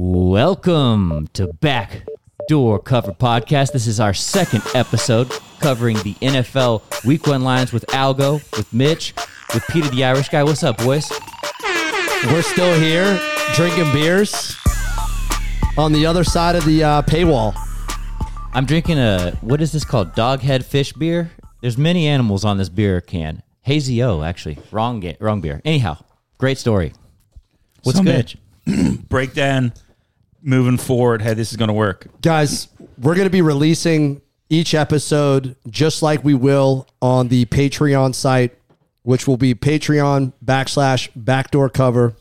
Welcome to Back Door Cover Podcast. This is our second episode covering the NFL Week One lines with Algo, with Mitch, with Peter the Irish guy. What's up, boys? We're still here drinking beers on the other side of the uh, paywall. I'm drinking a what is this called? Doghead fish beer. There's many animals on this beer can. Hazy O, actually, wrong ga- wrong beer. Anyhow, great story. What's So, good? Mitch, breakdown moving forward how this is going to work. Guys, we're going to be releasing each episode just like we will on the Patreon site, which will be Patreon backslash backdoor cover.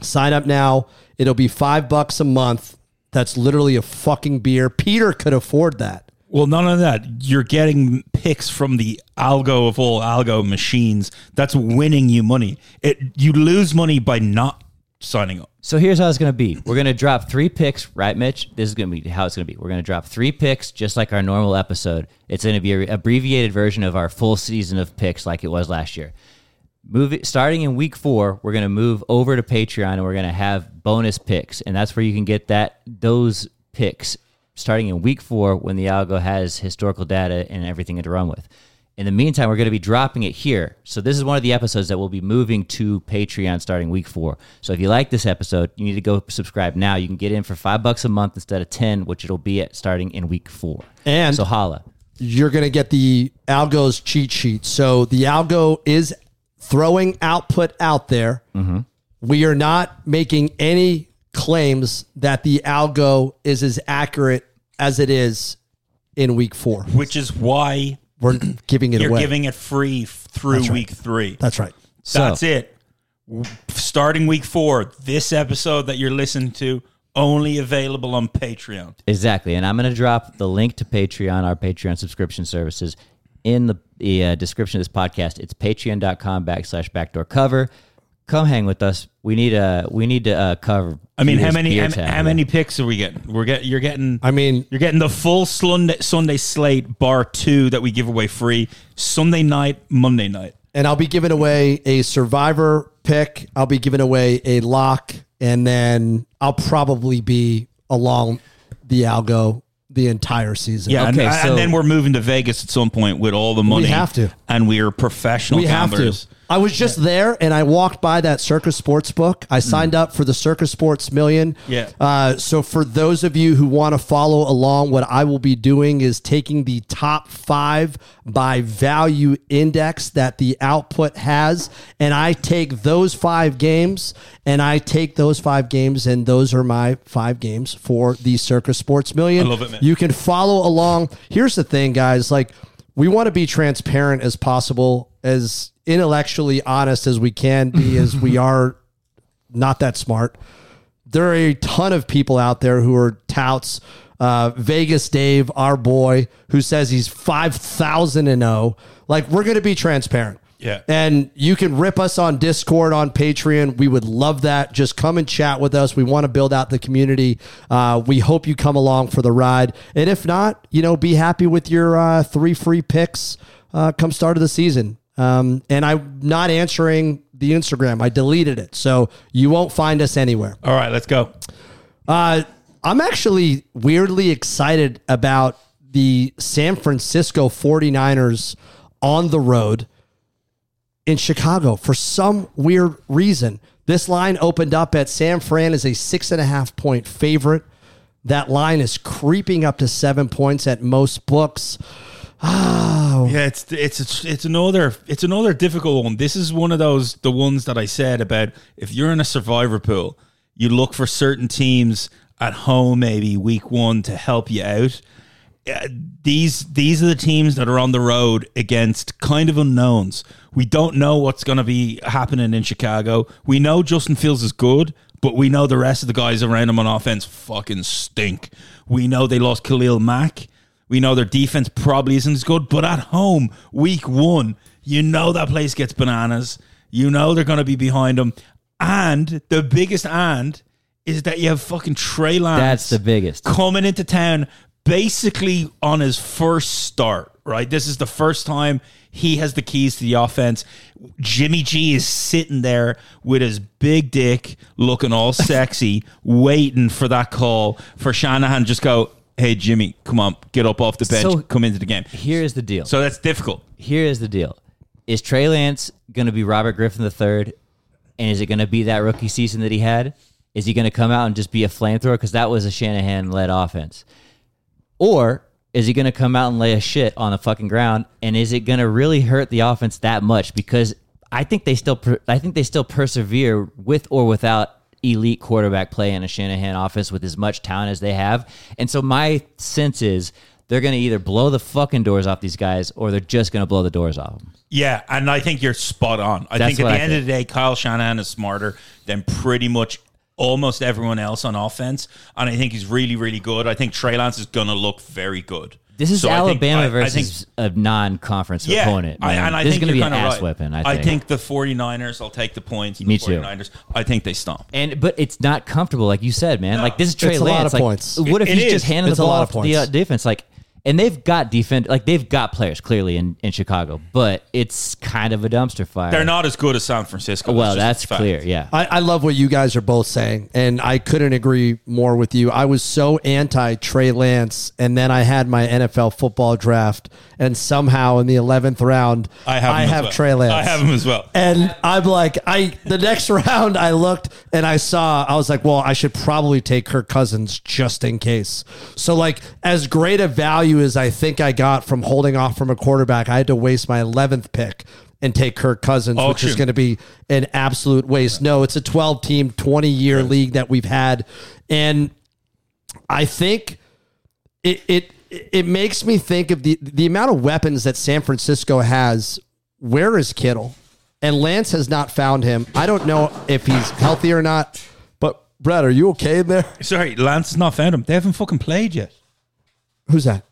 Sign up now. It'll be five bucks a month. That's literally a fucking beer. Peter could afford that. Well, none of that. You're getting picks from the algo of all algo machines. That's winning you money. It you lose money by not signing up. So here's how it's going to be. We're going to drop three picks, right, Mitch? This is going to be how it's going to be. We're going to drop three picks, just like our normal episode. It's going to be an abbreviated version of our full season of picks, like it was last year. Move starting in week four, we're going to move over to Patreon, and we're going to have bonus picks, and that's where you can get that those picks starting in week four when the algo has historical data and everything to run with. In the meantime, we're going to be dropping it here. So this is one of the episodes that we'll be moving to Patreon starting week four. So if you like this episode, you need to go subscribe now. You can get in for five bucks a month instead of ten, which it'll be at starting in week four. And- so holla. you're going to get the algo's cheat sheet. So the algo is throwing output out there. Mm-hmm. We are not making any claims that the algo is as accurate as it is in week four. Which is why We're giving it you're away. giving it free through That's right. week three. That's right. So- That's it. Starting week four, this episode that you're listening to only available on Patreon. Exactly. And I'm going to drop the link to Patreon, our Patreon subscription services, in the, the uh, description of this podcast. It's patreon.com backslash backdoor cover. Come hang with us. We need a we need to uh, cover. I mean, how many how, how many picks are we getting? We're getting you're getting. I mean, You're getting the full Sunday, Sunday slate bar two that we give away free Sunday night, Monday night. and I'll be giving away a survivor pick. I'll be giving away a lock, and then I'll probably be along the algo the entire season. Yeah, Okay, and, so- and then we're moving to Vegas at some point with all the money. We have to. and we're professional We have to. I was just there and I walked by that Circa Sports book. I signed up for the Circa Sports Million. Yeah. Uh, so for those of you who want to follow along, what I will be doing is taking the top five by value index that the output has, and I take those five games and I take those five games, and those are my five games for the Circa Sports Million. I love it, man. You can follow along. Here's the thing, guys. Like, we want to be transparent as possible, as intellectually honest as we can be, as we are not that smart. There are a ton of people out there who are touts. Uh, Vegas Dave, our boy, who says he's 5,000 and 0. Like, we're going to be transparent. Yeah. And you can rip us on Discord, on Patreon. We would love that. Just come and chat with us. We want to build out the community. Uh, we hope you come along for the ride. And if not, you know, be happy with your uh, three free picks uh, come start of the season. Um, and I'm not answering the Instagram. I deleted it. So you won't find us anywhere. All right, let's go. Uh, I'm actually weirdly excited about the San Francisco 49ers on the road in Chicago for some weird reason. This line opened up at San Fran as a six and a half point favorite. That line is creeping up to seven points at most books. Yeah, it's it's it's another it's another difficult one. This is one of those the ones that I said about if you're in a survivor pool, you look for certain teams at home maybe week 1 to help you out. Uh, these these are the teams that are on the road against kind of unknowns. We don't know what's going to be happening in Chicago. We know Justin Fields is good, but we know the rest of the guys around him on offense fucking stink. We know they lost Khalil Mack. We know their defense probably isn't as good, but at home, week one, you know that place gets bananas. You know they're going to be behind them. And the biggest and is that you have fucking Trey Lance That's the biggest. coming into town basically on his first start, right? This is the first time he has the keys to the offense. Jimmy G is sitting there with his big dick looking all sexy, waiting for that call for Shanahan to just go, Hey Jimmy, come on, get up off the bench, So- come into the game. Here's the deal. So that's difficult. here is the deal: Is Trey Lance going to be Robert Griffin III, and is it going to be that rookie season that he had? Is he going to come out and just be a flamethrower because that was a Shanahan-led offense, or is he going to come out and lay a shit on the fucking ground? And is it going to really hurt the offense that much? Because I think they still, per- I think they still persevere with or without elite quarterback play in a Shanahan offense with as much talent as they have. And so my sense is they're going to either blow the fucking doors off these guys or they're just going to blow the doors off them. Yeah, and I think you're spot on. I That's think at the I end think. of the day, Kyle Shanahan is smarter than pretty much almost everyone else on offense, and I think he's really, really good. I think Trey Lance is going to look very good. This is So I think- Alabama I- I versus a non-conference yeah, opponent. I, man. and I this is going to be an kinda ass right. whipping. I think. think the 49ers, I'll take the points. Me the too. 49ers, I think they stomp. And but it's not comfortable, like you said, man. Like this is Trey It's a lot Lance. of like, points. What if It he's is. just handing It's the a ball lot off of to the uh, defense? Like, and they've got defense. Like they've got players clearly in, in Chicago, but it's kind of a dumpster fire. They're not as good as San Francisco. Well, just that's clear. Yeah. I, I love what you guys are both saying, and I couldn't agree more with you. I was so anti Trey Lance, and then I had my NFL football draft, and somehow in the eleventh round, I have, him as have well. Trey Lance. I have him as well. And I'm like, I the next round I looked and I saw I was like, well, I should probably take Kirk Cousins just in case. So like as great a value as I think I got from holding off from a quarterback, I had to waste my 11th pick and take Kirk Cousins, oh, which is going to be an absolute waste. No, it's a 12 team, 20 year league that we've had and I think it it it makes me think of the the amount of weapons that San Francisco has. Where is Kittle? And Lance has not found him. I don't know if he's healthy or not. But Brad, are you okay there? Sorry, Lance has not found him. They haven't fucking played yet. Who's that?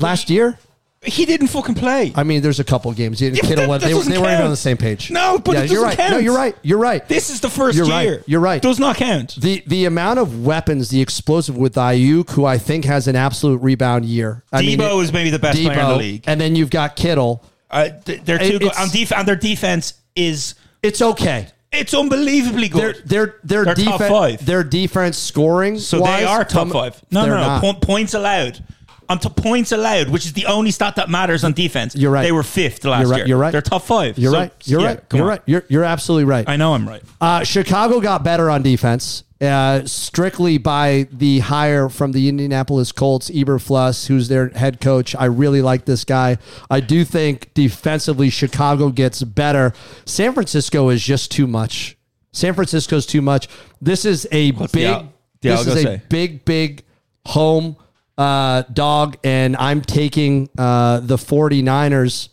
Last year? He didn't fucking play. I mean, there's a couple games. Yeah, but Kittle, that- went- that they, doesn't they weren't even count. on the same page. No, but yeah, it you're doesn't right. No, count. you're right. You're right. This is the 1st You're year. right. You're right. Does not count. the the amount of weapons, the explosive with Aiyuk, who I think has an absolute rebound year. I mean, Debo is maybe the best player in the league. and then you've got Kittle. Uh, th- they're too It- good. it's- On def- and their defense is It's okay. it's unbelievably Their good. their their They're top defense five. their defense scoring. so wise, they are top come- five. No, they're no, no. not. Po- points allowed. On to points allowed, which is the only stat that matters on defense. You're right. They were fifth last You're right. year. You're right. They're top five. You're So, right. You're yeah, right. You're on. right. You're you're absolutely right. I know I'm right. Uh, Chicago got better on defense, uh, strictly by the hire from the Indianapolis Colts, Eberflus, who's their head coach. I really like this guy. I do think defensively, Chicago gets better. San Francisco is just too much. San Francisco's too much. This is a the big. Al- the this is a say? big, big home uh, dog, and I'm taking uh, the 49ers.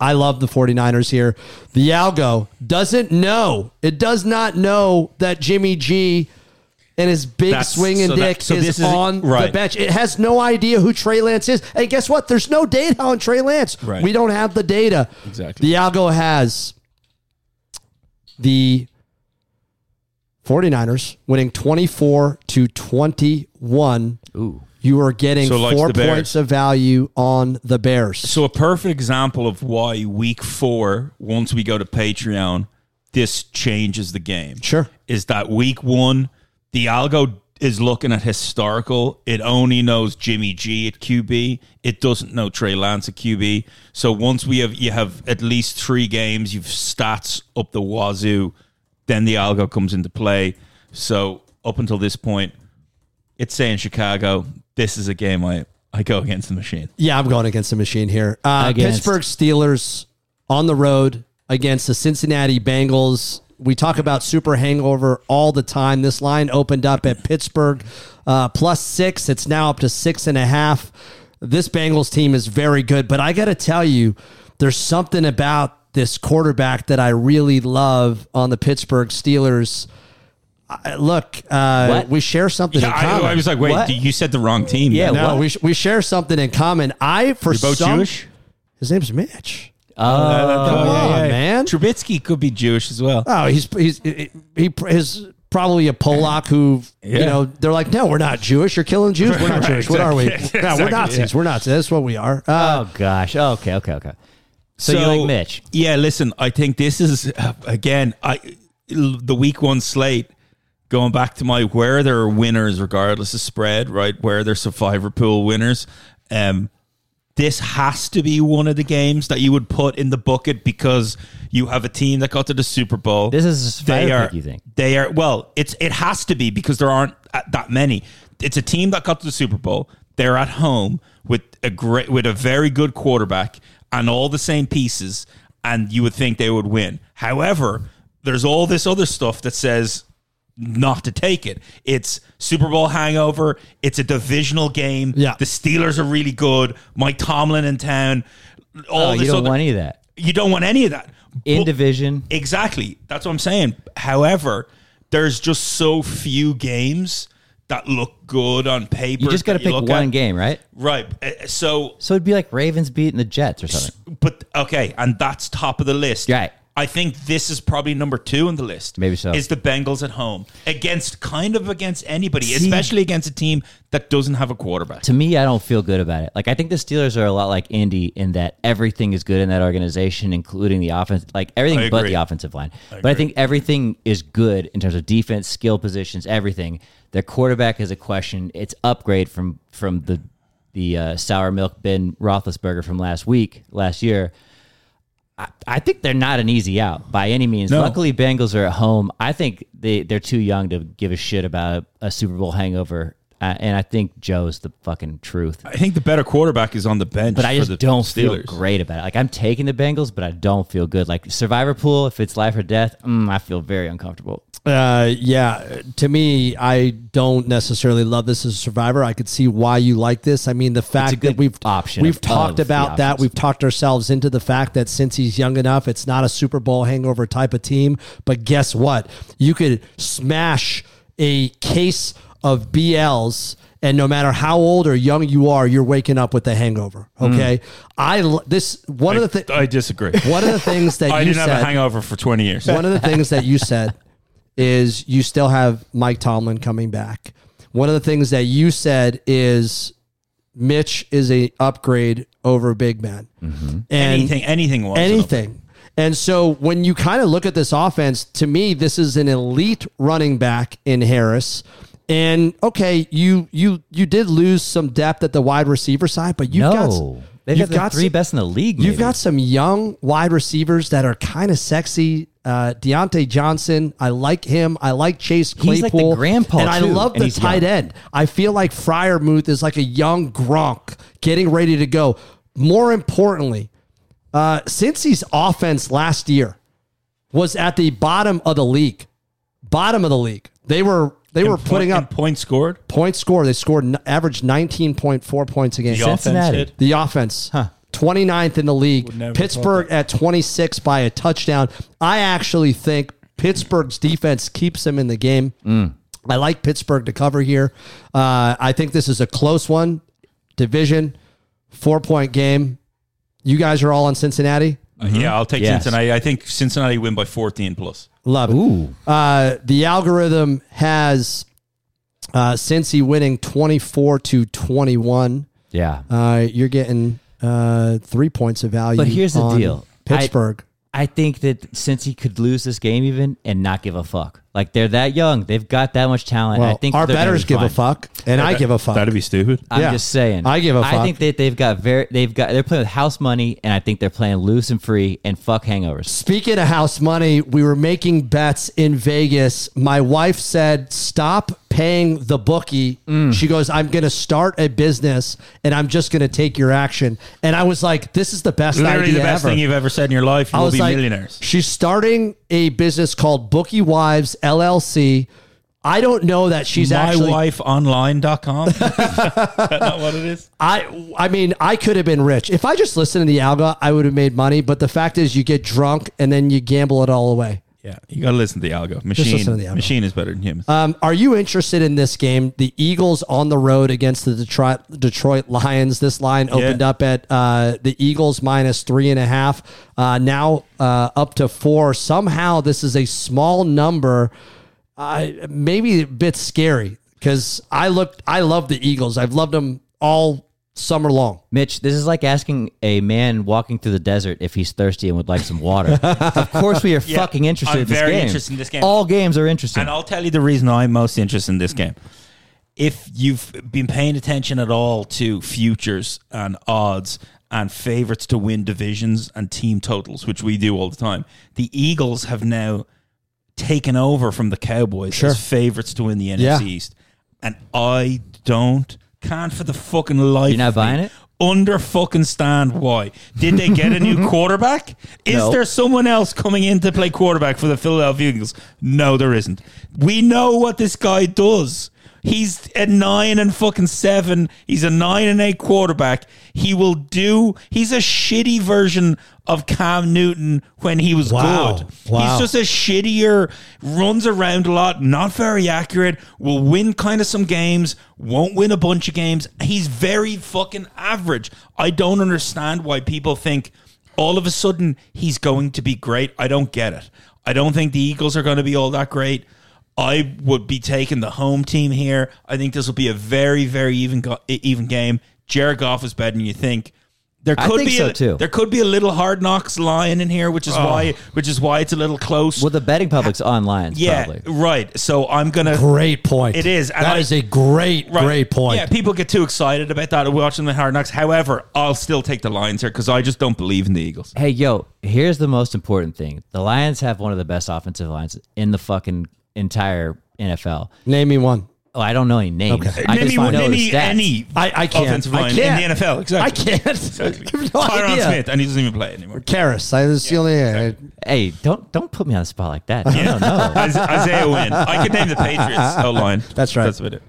I love the 49ers here. The Algo doesn't know. It does not know that Jimmy G and his big That's- swinging so that- dick so is, is- on the bench. It has no idea who Trey Lance is. And guess what? There's no data on Trey Lance. Right. We don't have the data. Exactly. The Algo has the 49ers winning 24 to 21. Ooh. You are getting So four points of value on the Bears. So a perfect example of why week four, once we go to Patreon, this changes the game. Sure. Is that week one, the algo is looking at historical. It only knows Jimmy G at QB. It doesn't know Trey Lance at QB. So once we have you have at least three games, you've stats up the wazoo, then the algo comes into play. So up until this point, it's saying Chicago, this is a game I, I go against the machine. Yeah, I'm going against the machine here. Uh, Against. Pittsburgh Steelers on the road against the Cincinnati Bengals. We talk about super hangover all the time. This line opened up at Pittsburgh uh, plus six. It's now up to six and a half. This Bengals team is very good, but I got to tell you, there's something about this quarterback that I really love on the Pittsburgh Steelers. I, look, uh, we share something Yeah, in I, common. I was like, wait, What? you said the wrong team. Yeah, man. no, what? we, we share something in common. I for You're both some, Jewish? His name's Mitch. Oh, Come on, man. Trubisky could be Jewish as well. Oh, he's he's he, he his probably a Polak who, you know, they're like, no, we're not Jewish. You're killing Jews. We're not Right, Jewish. What are we? exactly. No, we're Exactly, Nazis. yeah. We're Nazis. That's what we are. Uh, Oh gosh. Okay. Okay. Okay. So, you like Mitch? Yeah, listen, I think this is uh, again, I the week one slate. Going back to my where there are winners regardless of spread, right? Where they're survivor pool winners. Um, this has to be one of the games that you would put in the bucket because you have a team that got to the Super Bowl. This is a they are. pick, you think? They are. Well, it's it has to be because there aren't that many. It's a team that got to the Super Bowl. They're at home with a great, with a very good quarterback and all the same pieces, and you would think they would win. However, there's all this other stuff that says not to take it. It's Super Bowl hangover. It's a divisional game. Yeah. the Steelers are really good. Mike Tomlin in town. All Oh, you don't other, want any of that you don't want any of that. in But- division. Exactly. That's what I'm saying. However, there's just so few games that look good on paper. You just got to pick one at. game, right? Right. Uh, So, So it'd be like Ravens beating the Jets or something. but okay, and that's top of the list. Right. I think this is probably number two on the list. Maybe so. Is the Bengals at home against kind of against anybody, See- especially against a team that doesn't have a quarterback. To me, I don't feel good about it. Like I think the Steelers are a lot like Indy in that everything is good in that organization, including the offense, like everything but the offensive line. but I think everything is good in terms of defense, skill positions, everything. Their quarterback is a question. It's upgrade from from the the uh, sour milk Ben Roethlisberger from last week, last year. I, I think they're not an easy out by any means. No. Luckily, Bengals are at home. I think they they're too young to give a shit about a Super Bowl hangover. Uh, and I think Joe's the fucking truth. I think the better quarterback is on the bench. But I for just the don't Steelers. feel great about it. Like I'm taking the Bengals, but I don't feel good. Like Survivor Pool, if it's life or death, mm, I feel very uncomfortable. Uh, yeah, to me, I don't necessarily love this as a survivor. I could see why you like this. I mean, the fact that we've option we've talked about that, we've talked ourselves into the fact that since he's young enough, it's not a Super Bowl hangover type of team. But guess what? You could smash a case of BLs. And no matter how old or young you are, you're waking up with a hangover. Okay, I l- this one of the things. I disagree. One of the things that I you didn't said. have a hangover for 20 years. One of the things that you said is you still have Mike Tomlin coming back. One of the things that you said is Mitch is a upgrade over Big Man. Mm-hmm. And anything, anything was anything. And so when you kind of look at this offense, to me, this is an elite running back in Harris. And okay, you you you did lose some depth at the wide receiver side, but you've no, got they've you've got the three some- best in the league. You've got some young wide receivers that are kind of sexy. Uh, Diontae Johnson, I like him. I like Chase Claypool. He's like the grandpa, and I too, love and the tight young. end. I feel like Freiermuth is like a young Gronk getting ready to go. More importantly, uh, Cincy's offense last year was at the bottom of the league. Bottom of the league. They were they were putting point- up in points scored. points scored. They scored n- average nineteen point four points a game. The offense Cincinnati. did. The offense. 29th in the league. Pittsburgh at 26 by a touchdown. I actually think Pittsburgh's defense keeps them in the game. I like Pittsburgh to cover here. Uh, I think this is a close one. Division, four point game. You guys are all on Cincinnati. Uh, yeah, I'll take Yes. Cincinnati. I think Cincinnati win by 14 plus. Love it. Ooh. Uh, the algorithm has uh, Cincy winning 24 to 21. Yeah. Uh, you're getting uh, three points of value. But here's the deal. Pittsburgh. I think that since he could lose this game even and not give a fuck, like they're that young, they've got that much talent. well, I think our betters be give a fuck, and I give a fuck. That'd be stupid. I'm Yeah. just saying. I give a I fuck. I think that they've got very, they've got, they're playing with house money, and I think they're playing loose and free and fuck hangovers. Speaking of house money, we were making bets in Vegas. My wife said, "Stop paying the bookie." Mm. She goes, "I'm going to start a business, and I'm just going to take your action." And I was like, "This is the best Literally idea the best ever." thing you've ever said in your life. You I will was be like, millionaires. she's starting a business called Bookie Wives LLC. I don't know that she's actually. MyWifeOnline.com. is that not what it is? I I mean, I could have been rich if I just listened to the Algo. I would have made money. But the fact is, you get drunk and then you gamble it all away. Yeah, you got to listen to the algo. Machine, listen to the algo. machine is better than humans. Um, are you interested in this game? The Eagles on the road against the Detroit Detroit Lions. This line opened up at uh, the Eagles minus three and a half. Uh, now uh, up to four. Somehow this is a small number. I maybe a bit scary because I looked. I love the Eagles. I've loved them all summer long. Mitch, this is like asking a man walking through the desert if he's thirsty and would like some water. of course, we are Yeah, fucking interested I'm in this very game. interested in this game. All games are interesting. And I'll tell you the reason I'm most interested in this game. If you've been paying attention at all to futures and odds and favorites to win divisions and team totals, which we do all the time, the Eagles have now taken over from the Cowboys Sure. as favorites to win the NFC Yeah. East. And I don't, can't for the fucking life. You're not buying it? Under fucking stand why? Did they get a new quarterback? Is No. there someone else coming in to play quarterback for the Philadelphia Eagles? No, there isn't. We know what this guy does. He's a nine and fucking seven. He's a nine and eight quarterback. He will do. He's a shitty version of Cam Newton when he was Wow. good. Wow. He's just a shittier. Runs around a lot. Not very accurate. Will win kind of some games. Won't win a bunch of games. He's very fucking average. I don't understand why people think all of a sudden he's going to be great. I don't get it. I don't think the Eagles are going to be all that great. I would be taking the home team here. I think this will be a very, very even go- even game. Jared Goff is better than you think. There I could think be so, a, too. There could be a little hard knocks lion in here, which is why oh. which is why it's a little close. well, the betting public's on lines, yeah, probably. right. So I'm gonna Great point. It is, and That I- is a great, Right. great point. Yeah, people get too excited about that watching the hard knocks. However, I'll still take the Lions here because I just don't believe in the Eagles. Hey, yo, here's the most important thing. The Lions have one of the best offensive lines in the fucking entire NFL. Name me one. Oh, I don't know any names. Okay. I name just me, know name the me stats. any I, I can't. offensive I line can't. in the NFL. Exactly. I can't. Exactly. I have no Tyron idea. Smith, and he doesn't even play anymore. Karras. I was the only. Hey, don't don't put me on the spot like that. I don't know. Is- Isaiah Wynn. I could name the Patriots O line. That's right. That's about it.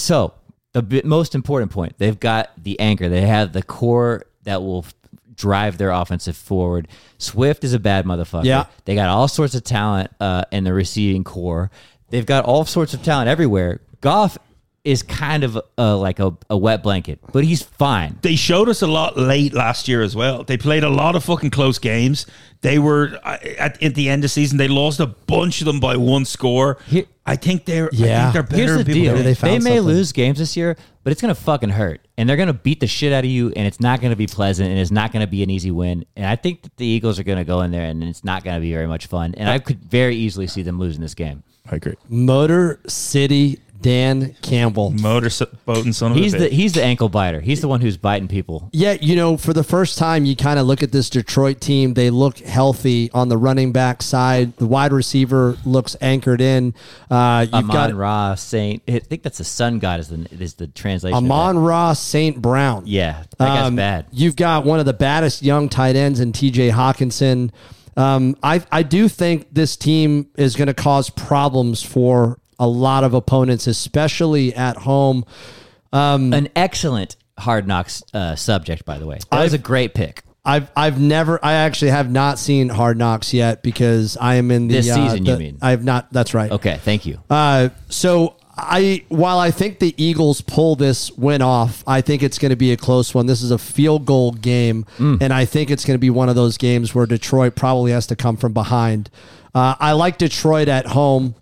So the bi- most important point, they've got the anchor. They have the core that will f- drive their offensive forward. Swift is a bad motherfucker. Yeah. they got all sorts of talent uh, in the receiving core. They've got all sorts of talent everywhere. Goff is kind of uh, like a, a wet blanket, but he's fine. They showed us a lot late last year as well. They played a lot of fucking close games. They were uh, at, at the end of the season. They lost a bunch of them by one score. Here- I think they're. Yeah. I think they're better. Here's the people deal: they they, may something. lose games this year, but it's gonna fucking hurt, and they're gonna beat the shit out of you, and it's not gonna be pleasant, and it's not gonna be an easy win. And I think that the Eagles are gonna go in there, and it's not gonna be very much fun. And I could very easily see them losing this game. I agree. Motor City Dan Campbell. Motor s- boating son of He's a the bitch. he's the ankle biter. He's the one who's biting people. Yeah, you know, for the first time, you kind of look at this Detroit team. They look healthy on the running back side. The wide receiver looks anchored in. Uh, you've Amon got Ra Saint. I think that's the sun god is the is the translation. of. Amon Ross St. Brown. Yeah, that guy's Um, bad. You've got one of the baddest young tight ends in TJ Hockenson. Um, I I do think this team is going to cause problems for a lot of opponents, especially at home. An excellent hard knocks uh, subject, by the way. That was a great pick. I've I've never I actually have not seen Hard Knocks yet because I am in the This uh, season, you mean? I have not. That's right. Okay, thank you. Uh, so I while I think the Eagles pull this win off, I think it's going to be a close one. This is a field goal game, Mm. and I think it's going to be one of those games where Detroit probably has to come from behind. Uh, I like Detroit at home,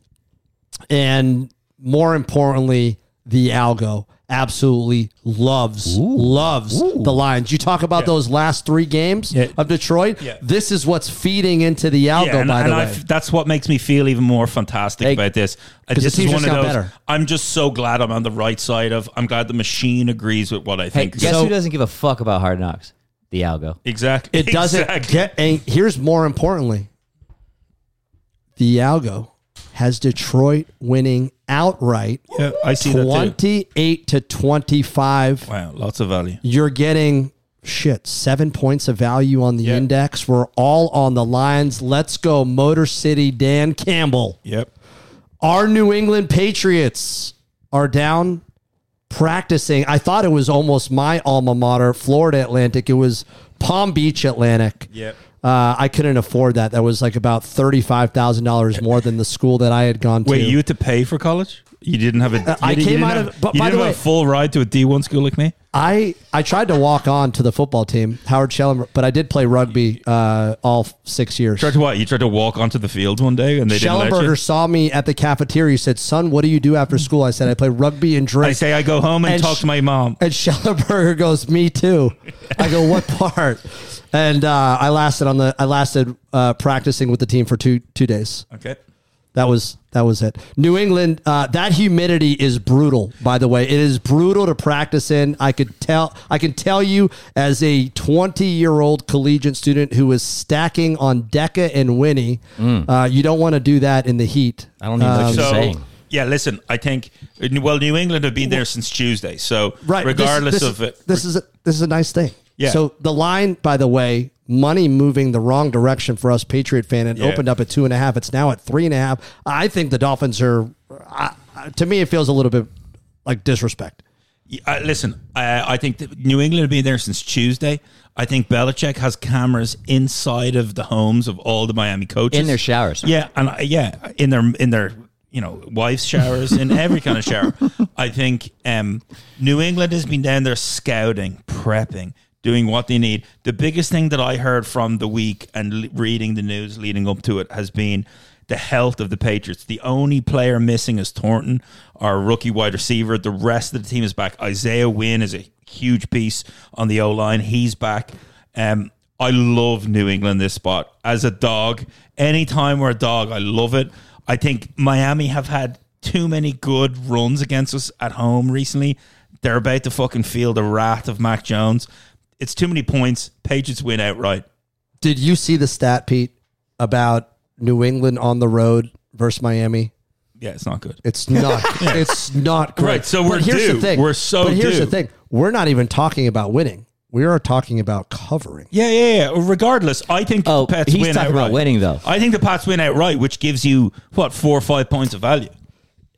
and more importantly, the Algo absolutely loves loves the Lions. You talk about those last three games Yeah. of Detroit. Yeah. This is what's feeding into the Algo. Yeah, and, by and the way, I've- that's what makes me feel even more fantastic Hey, about this. Uh, 'cause the This is one just of those. better. I'm just so glad I'm on the right side of. I'm glad the machine agrees with what I Hey, think. guess So- who doesn't give a fuck about hard knocks? The Algo. exactly. It doesn't Exactly. get. And here's more importantly, the Algo has Detroit winning outright, Yeah, I see that too. twenty-eight to twenty-five. Wow, lots of value. You're getting shit seven points of value on the Yeah. index. We're all on the lines. Let's go, Motor City. Dan Campbell. Yep. Our New England Patriots are down practicing. I thought it was almost my alma mater, Florida Atlantic. It was Palm Beach Atlantic. Yep. Uh, I couldn't afford that. That was like about thirty-five thousand dollars more than the school that I had gone to. Wait, you had to pay for college? You didn't have a. I you came didn't out have, of- but you by didn't the have a way- full ride to a D one school like me. I I tried to walk on to the football team, Howard Schnellenberger, but I did play rugby uh, all six years. Tried to what? You tried to walk onto the field one day and they didn't let you. Schnellenberger saw me at the cafeteria. He said, "Son, what do you do after school?" I said, "I play rugby and drink." I say I go home and, And talk sh- to my mom. And Schnellenberger goes, "Me too." I go, "What part?" And uh, I lasted on the I lasted uh, practicing with the team for two two days. Okay. That was that was it. New England, uh, that humidity is brutal. By the way, it is brutal to practice in. I could tell. I can tell you as a 20 year old collegiate student who is stacking on Deca and Winnie, uh, you don't want to do that in the heat. I don't even know what you're So saying. yeah, listen. I think well, New England have been there since Tuesday. So Right. regardless this, of it, this is a, this is a nice thing. Yeah. So the line, by the way, money moving the wrong direction for us Patriot fan. It Yeah. opened up at two and a half. It's now at three and a half. I think the Dolphins are. I, I- to me, it feels a little bit like disrespect. Uh, listen, I, I think New England have been there since Tuesday. I think Belichick has cameras inside of the homes of all the Miami coaches In their showers. Yeah, and I- yeah, in their in their you know wives' showers, in every kind of shower. I think um, New England has been down there scouting, prepping, doing what they need. The biggest thing that I heard from the week and reading the news leading up to it has been the health of the Patriots. The only player missing is Thornton, our rookie wide receiver. The rest of the team is back. Isaiah Wynn is a huge piece on the O line. He's back. Um, I love New England this spot as a dog. Anytime we're a dog, I love it. I think Miami have had too many good runs against us at home recently. They're about to fucking feel the wrath of Mac Jones. It's too many points. Patriots win outright. Did you see the stat, Pete, about New England on the road versus Miami? Yeah, it's not good. It's not. It's not great. Right, so we're but here's due. the thing. We're so But here's due. the thing. We're not even talking about winning. We are talking about covering. Yeah, yeah, yeah. Regardless, I think Oh, the Pets he's win talking about winning, though. I think the Pats win outright, which gives you what four or five points of value.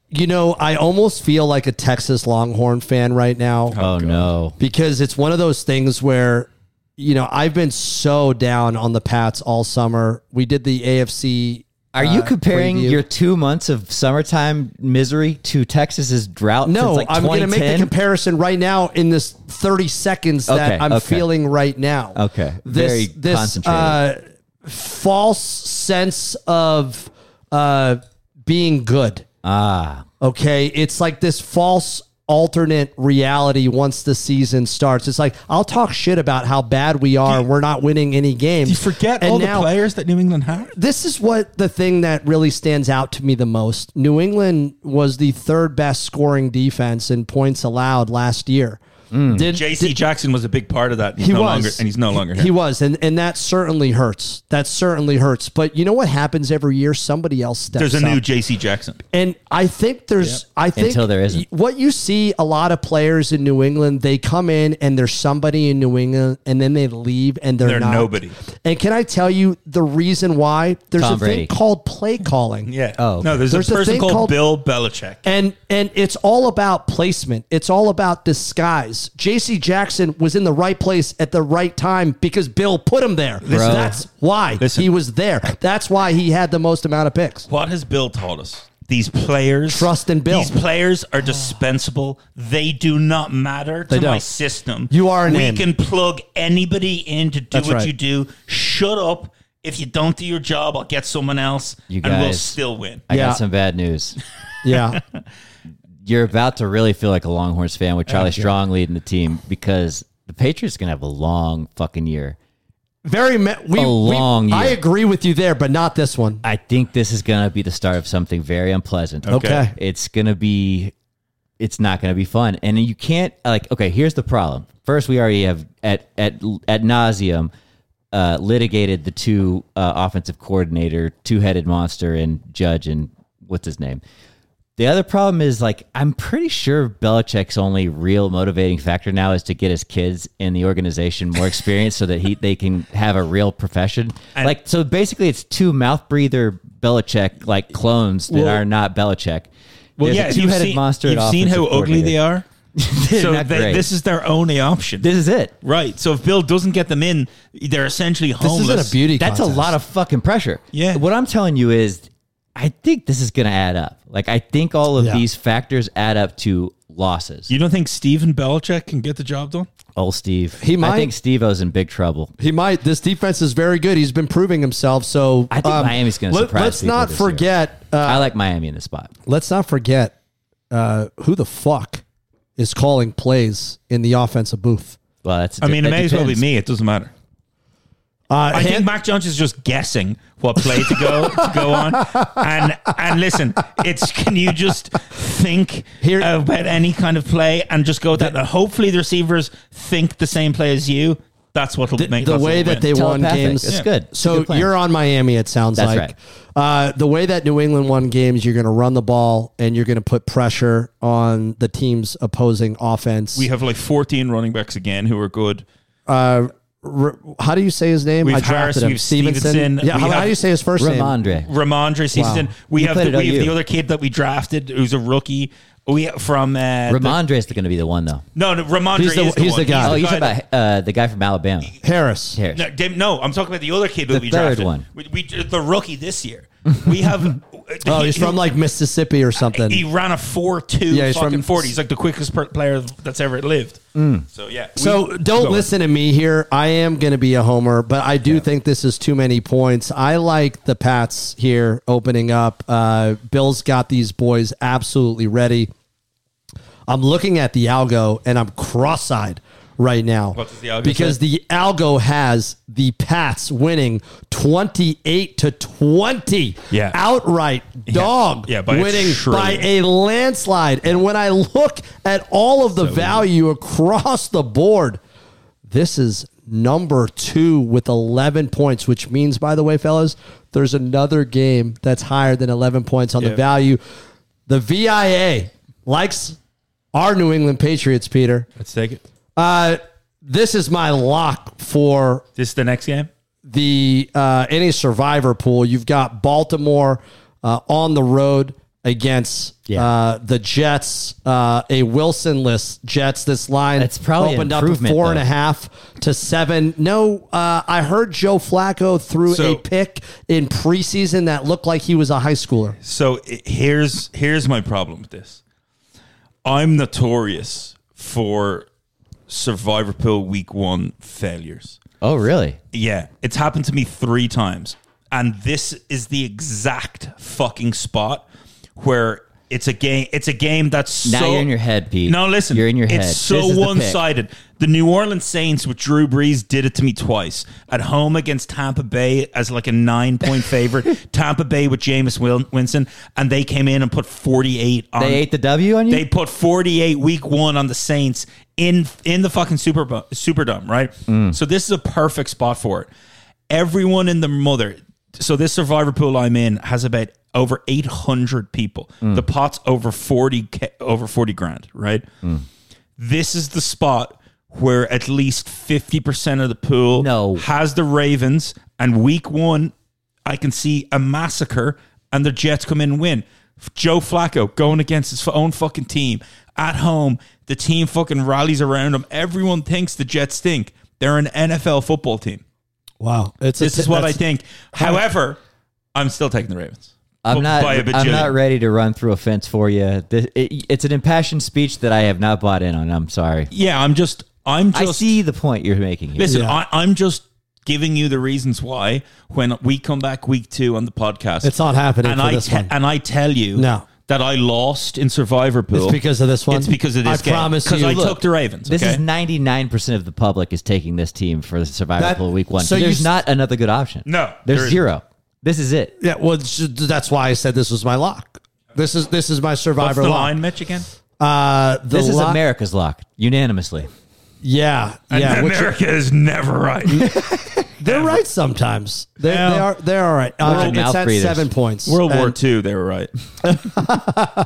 You know, I almost feel like a Texas Longhorn fan right now. Oh, no. because it's one of those things where you know I've been so down on the Pats all summer. We did the AFC. Are you uh, comparing preview. your two months of summertime misery to Texas's drought? No, since like I'm going to make the comparison right now in this 30 seconds that Okay, I'm okay. feeling right now. Okay, this, very this, concentrated. Uh, false sense of uh, being good. Ah, Okay, it's like this false alternate reality once the season starts. It's like I'll talk shit about how bad we are we're not winning any games. Do you forget And all now- the players that New England had? this is what the thing that really stands out to me the most. New England was the third best scoring defense in points allowed last year. Mm. Did, J.C. did- Jackson was a big part of that. He's he no was, longer, and he's no longer He, here. he was, and and that certainly hurts. That certainly hurts. But you know what happens every year? Somebody else steps There's a up. new J.C. Jackson. And I think there's, I think Until there isn't. What you see a lot of players in New England, they come in and there's somebody in New England, and then they leave and they're, They're not. nobody. And can I tell you the reason why? There's Tom a Brady. thing called play calling. Yeah. Oh, no. There's, There's a a person thing called, called- Bill Belichick. And and it's all about placement. It's all about disguise. J.C. Jackson was in the right place at the right time because Bill put him there. That's why Listen. he was there. That's why he had the most amount of picks. What has Bill taught us? These players Trust in Bill. These players are dispensable. They do not matter to They my don't. system. You are an We in. can plug anybody in to do That's what right. you do. Shut up. If you don't do your job, I'll get someone else, You and we'll guys- still win. I Yeah. got some bad news. Yeah. You're about to really feel like a Longhorns fan with Charlie Strong leading the team because the Patriots are going to have a long fucking year. Very me- we, A we- long I agree with you there, but not this one. I think this is going to be the start of something very unpleasant. Okay. It's going to be it's not going to be fun. And you can't like okay, here's the problem. First, we already have at at at nauseum uh, litigated the two uh, offensive coordinator, two-headed monster and judge and what's his name. The other problem is like I'm pretty sure Belichick's only real motivating factor now is to get his kids in the organization more experience so that he they can have a real profession. like so basically it's two mouth breather Belichick like clones that Well- are not Belichick. Well, There's yeah, a you've two-headed seen, monster. You've seen how ugly they are. so they, this is their only option. This is it. right. So if Bill doesn't get them in, they're essentially This homeless. isn't a beauty That's contest. a lot of fucking pressure. Yeah. What I'm telling you is I think this is going to add up. Like I think all of Yeah. these factors add up to losses. You don't think Steven Belichick can get the job done? Oh, Steve. He might. I think Steve-O's in big trouble. He might. This defense is very good. He's been proving himself. So um, I think Miami's gonna surprise Let's not this year. forget. Uh, I like Miami in the spot. let's not forget uh, who the fuck is calling plays in the offensive booth. Well, that's. I mean, it may as well be me. It doesn't matter. Uh, I Han- think Mac Jones is just guessing what play to go to go on, and and listen, it's can you just think Here- about any kind of play and just go that. And hopefully, the receivers think the same play as you. That's what will the, make the us way win. that they won games. It's good. It's So good you're on Miami. It sounds That's like right. uh, the way that New England won games. You're going to run the ball and you're going to put pressure on the team's opposing offense. we have like 14 running backs again who are good. uh, R- how do you say his name? We've I drafted Harris, him. we've Stevenson, Yeah. we How, how do you say his first name? Rhamondre. Rhamondre Stevenson. Wow. We He have the, we have the other kid that we drafted who's a rookie. We from uh, Rhamondre is going to be the one though. no, no, Rhamondre He's the- is the he's one. the guy. Oh, you talking about uh, the guy from Alabama? Harris. Harris. No, Dave- no, I'm talking about the other kid that The we third drafted. one. We, we the rookie this year. We have. Oh, he's from like Mississippi or something. He ran a four two Yeah, he's fucking from- forty. He's like the quickest per- player that's ever lived. So yeah. we- So don't listen to me here. I am going to be a homer, but I do think this is too many points. I like the Pats here opening up. Uh, Bill's got these boys absolutely ready. I'm looking at the algo and I'm cross-eyed right now. The because say? the algo has the Pats winning 28 to 20 Yeah. outright dog Yeah, a winning by a landslide. And when I look at all of the value across the board this is number 2 with 11 points which means by the way fellas there's another game that's higher than 11 points on the value. The VIA likes our New England Patriots Peter. Let's take it. Uh, this is my lock for This is the next game. the uh, any survivor pool. You've got Baltimore uh, on the road against Yeah. uh, the Jets, uh, a Wilson-less Jets. This line That's probably an opened up to improvement, four and a though. half to seven. No, uh, I heard Joe Flacco threw So- a pick in preseason that looked like he was a high schooler. So i- here's here's my problem with this. I'm notorious for Survivor Pool Week One failures. Oh, really? Yeah, it's happened to me three times, and this is the exact fucking spot where it's a game. It's a game that's Now so, you're in your head, Pete. No, listen, You're in your head. It's so is the pick. one sided. The New Orleans Saints with Drew Brees did it to me twice. At home against Tampa Bay as like a nine point favorite. Tampa Bay with Jameis Winston, and they came in and put forty eight on. They ate the W on you. They put 48 week one on the Saints in in the fucking Super Superdome, right? Mm. So this is a perfect spot for it. Everyone in the mother. So this survivor pool I'm in has about over 800 people. Mm. The pot's over 40 over 40 grand, right? Mm. This is the spot where at least 50% of the pool No. has the Ravens and week 1 I can see a massacre and the Jets come in and win. Joe Flacco going against his own fucking team at home. The team fucking rallies around him. Everyone thinks the Jets stink. They're an NFL football team. Wow, it's This t- is what I think. However, I'm still taking the Ravens. I'm not. I'm not ready to run through a fence for you. It's an impassioned speech that I have not bought in on. I'm sorry. Yeah, I'm just. I'm just. I see the point you're making. Here. Listen, yeah. I, am just giving you the reasons why when we come back week two on the podcast. It's not happening. And I te- and I tell you no. That I lost in Survivor Pool. It's because of this one. It's because of this I game. promise Because I took the Ravens. Okay? This is ninety nine percent of the public is taking this team for the Survivor that, Pool Week One. So there's not another good option. No, there's there 0 this is it. Yeah, well, that's why I said this was my lock. This is this is my What's survivor the lock. line, Mitch? Again? Uh, the This is lock- America's lock unanimously. Yeah, yeah. which- America is never right. they're right sometimes. They, Yeah. they are. They're all right. Uh, World it's mouth at breathers. seven points. World War And, II, they were right.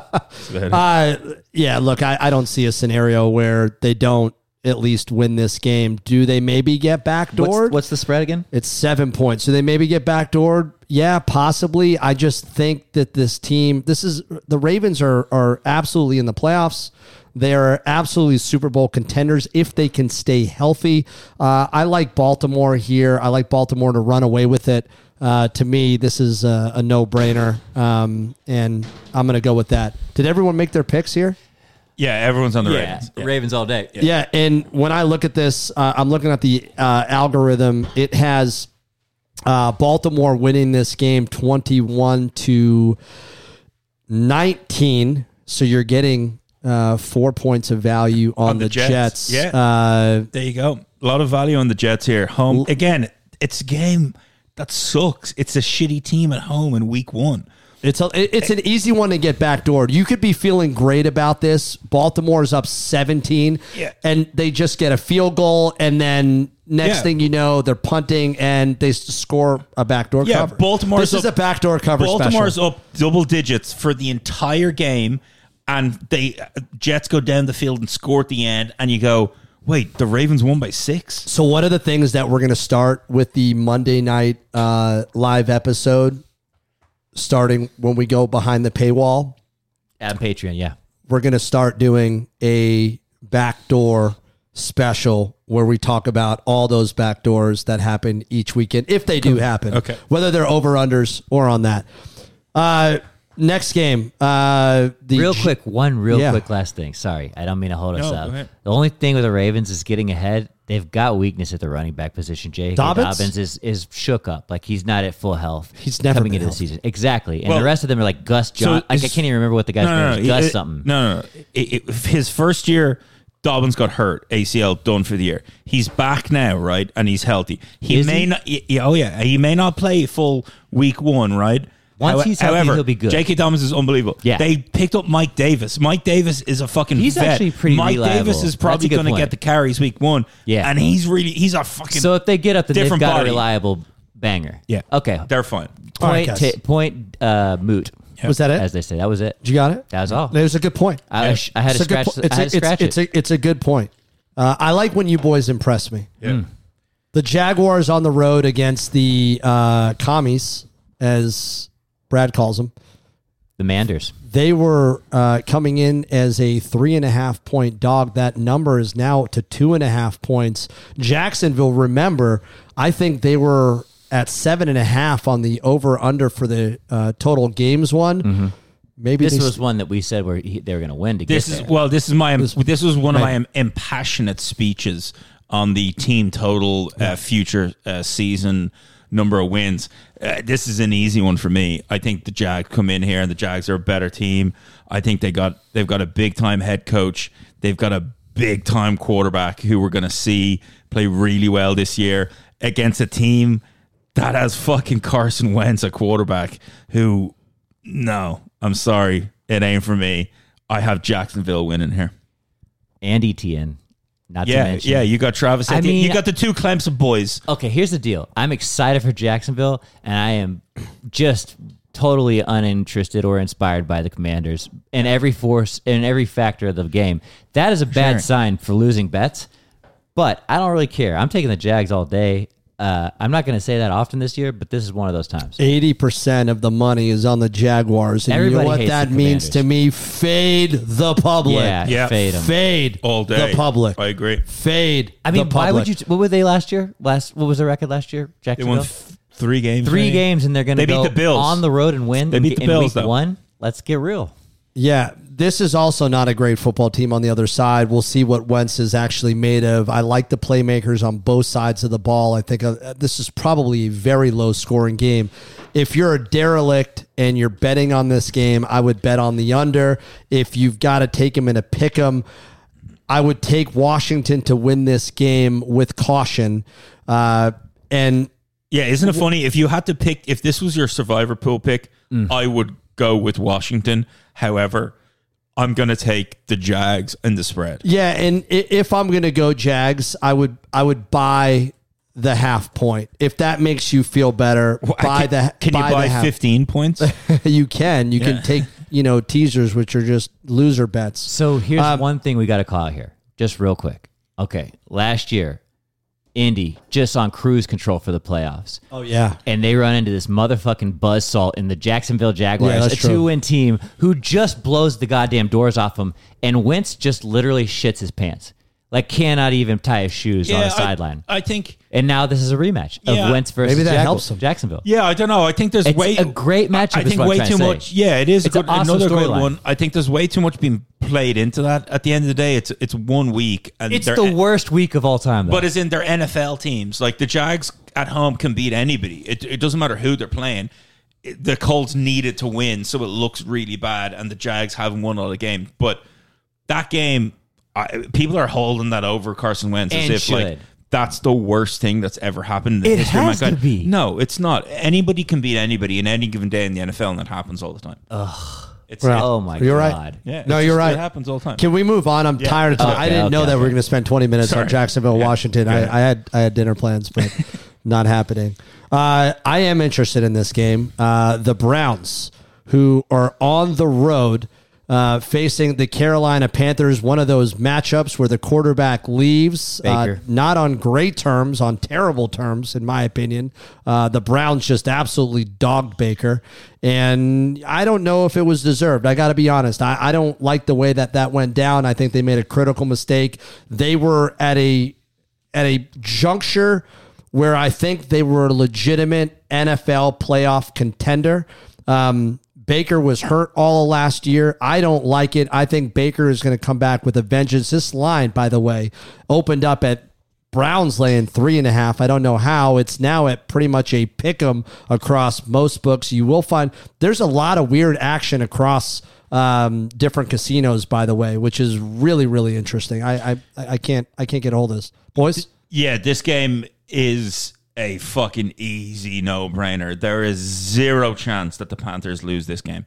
Uh, yeah. Look, I, I don't see a scenario where they don't at least win this game. Do they maybe get backdoored? What's, what's the spread again? It's seven points. Do they maybe get backdoored? Yeah, possibly. I just think that this team, this is the Ravens are are absolutely in the playoffs. They are absolutely Super Bowl contenders if they can stay healthy. Uh, I like Baltimore here. I like Baltimore to run away with it. Uh, to me, this is a, a no brainer, um, and I'm going to go with that. Did everyone make their picks here? Yeah, everyone's on the Yeah, Ravens. Yeah. Ravens all day. Yeah, and when I look at this, uh, I'm looking at the uh, algorithm. It has uh, Baltimore winning this game 21 to 19. So you're getting uh, four points of value on, On the the, Jets. Jets. Yeah. Uh, There you go. A lot of value on the Jets here. Home again. It's a game that sucks. It's a shitty team at home in week one. It's a, it's an easy one to get backdoored. You could be feeling great about this. Baltimore is up 17, Yeah. and they just get a field goal, and then next Yeah. thing you know, they're punting and they score a backdoor Yeah, cover. Baltimore's This is up- a backdoor cover. Baltimore's special. up double digits for the entire game, and they Jets go down the field and score at the end, and you go, wait, the Ravens won by six. So what are the things that we're going to start with the Monday night uh, live episode, starting when we go behind the paywall, Add Patreon, yeah. we're going to start doing a backdoor special where we talk about all those backdoors that happen each weekend, if they do happen. Okay. Whether they're over unders or on that. Uh, next game. Uh, the Real J- quick, one real Yeah. quick last thing. Sorry, I don't mean to hold us No, up. go ahead. The only thing with the Ravens is getting ahead. They've got weakness at the running back position. J.K. Dobbins? Dobbins, is is shook up. Like he's not at full health. He's never coming been into the healthy. season. Exactly. And Well, the rest of them are like Gus John. like I is- can't even remember what the guy's name is. Gus it- something. No, no, no. It- it- his first year, Dobbins got hurt, ACL done for the year. He's back now, right, and he's healthy. He Is may he? not. y- yeah, Oh yeah, he may not play full week one, right? Once he's healthy, however, he'll be good. J.K. Thomas is unbelievable. Yeah. they picked up Mike Davis. Mike Davis is a fucking. He's vet. actually pretty Mike reliable. Davis is That's a probably good going to point. get the carries week one. Yeah. and he's really he's a fucking. So if they get up, then they've Different got body. a reliable banger. yeah, Okay. they're fine. All right, Point. guys. ta- point. Uh, moot. Was that it? As they say, that was it. you got it? That was all. It was a good point. I, I sh- I had to It's a good scratch. po- it's I a- had to it's- scratch it's it. a- it's a good point. Uh, I like when you boys impress me. Yeah. The Jaguars on the road against the uh, commies, as Brad calls them. the Manders. They were uh, coming in as a three and a half point dog. That number is now to two and a half points. Jacksonville, remember, I think they were at seven and a half on the over under for the uh, total games one. Maybe This they was one that we said were he, they were going to win to This is there. well. This is my. This was one of my impassionate speeches on the team total uh, future uh, season number of wins. Uh, this is an easy one for me. I think the Jags come in here, and the Jags are a better team. I think they got they've got a big time head coach. They've got a big time quarterback who we're going to see play really well this year against a team that has fucking Carson Wentz, a quarterback who no, I'm sorry, it ain't for me. I have Jacksonville winning here. and Etienne. Not to Yeah, mention. yeah. You got Travis. I Etienne. mean- you got the two Clemson boys. Okay, here's the deal. I'm excited for Jacksonville, and I am just totally uninterested or inspired by the Commanders in every force in every factor of the game. That is a bad sign for losing bets. But I don't really care. I'm taking the Jags all day. Uh, I'm not going to say that often this year, but this is one of those times. Eighty percent of the money is on the Jaguars, and you know what hates that the means to me? Fade the public. Yeah, Yeah. fade 'em. Fade All day. the public. I agree. Fade. I mean, the why would public. you? What were they last year? Last what was the record last year? They Jacksonville. won th- three games. Three maybe? games, and they're going to They beat go the Bills. on the road and win. They in- beat the in Bills, week though. one. Let's get real. Yeah, this is also not a great football team on the other side. We'll see what Wentz is actually made of. I like the playmakers on both sides of the ball. I think uh, this is probably a very low scoring game. If you're a derelict and you're betting on this game, I would bet on the under. If you've got to take him in a pick 'em, I would take Washington to win this game with caution. Uh, and Yeah, isn't it funny? If you had to pick, if this was your survivor pool pick, Mm. I would go with Washington. However, I'm going to take the Jags and the spread. Yeah, and if I'm going to go Jags, I would I would buy the half point if that makes you feel better. buy can, the Can you buy buy the half. 15 points? you can you Yeah. can take you know teasers which are just loser bets. So here's Um, one thing we got to call out here, just real quick. Okay, last year, Indy just on cruise control for the playoffs. Oh yeah. And they run into this motherfucking buzzsaw in the Jacksonville Jaguars, that's a true. two win team who just blows the goddamn doors off them. And Wentz just literally shits his pants. Like, cannot even tie his shoes on the sideline. I, think. and now this is a rematch of Yeah. Wentz versus Maybe that Jagu- helps him. Jacksonville. Yeah, I don't know. I think there's It's way a great matchup I is think what I'm way trying too to say. much. Yeah, it is It's a an good, awesome another good storyline. one. I think there's way too much being played into that. At the end of the day, it's it's one week, and It's they're- the worst week of all time, though. But as in their NFL teams, like the Jags at home can beat anybody. It, it doesn't matter who they're playing. It- the Colts needed to win, so it looks really bad, and the Jags haven't won all the game. But that game, I, people are holding that over Carson Wentz as And if like that's the worst thing that's ever happened. In the It history of has to mankind. be. No, it's not. Anybody can beat anybody in any given day in the NFL, and that happens all the time. Ugh. It's Well, oh my you're god. right. yeah. No, it's you're just- right. It happens all the time. Can we move on? I'm tired of talking. I Okay, didn't know okay, that we were okay. going to spend 20 minutes on Sorry. Jacksonville, Yeah. Washington. Go I. I had I had dinner plans, but not happening. Uh, I am interested in this game. Uh, the Browns, who are on the road. Uh, facing the Carolina Panthers, one of those matchups where the quarterback leaves, uh, not on great terms, on terrible terms, in my opinion. Uh, the Browns just absolutely dogged Baker, and I don't know if it was deserved. I got to be honest. I, I don't like the way that that went down. I think they made a critical mistake. They were at a at a juncture where I think they were a legitimate NFL playoff contender. Um, Baker was hurt all last year. I don't like it. I think Baker is going to come back with a vengeance. This line, by the way, opened up at Browns laying three and a half. I don't know how. It's now at pretty much a pick 'em across most books. You will find there's a lot of weird action across um, different casinos, by the way, which is really really interesting. I I, I can't I can't get hold of this, boys. Yeah, this game is a fucking easy no brainer. There is zero chance that the Panthers lose this game.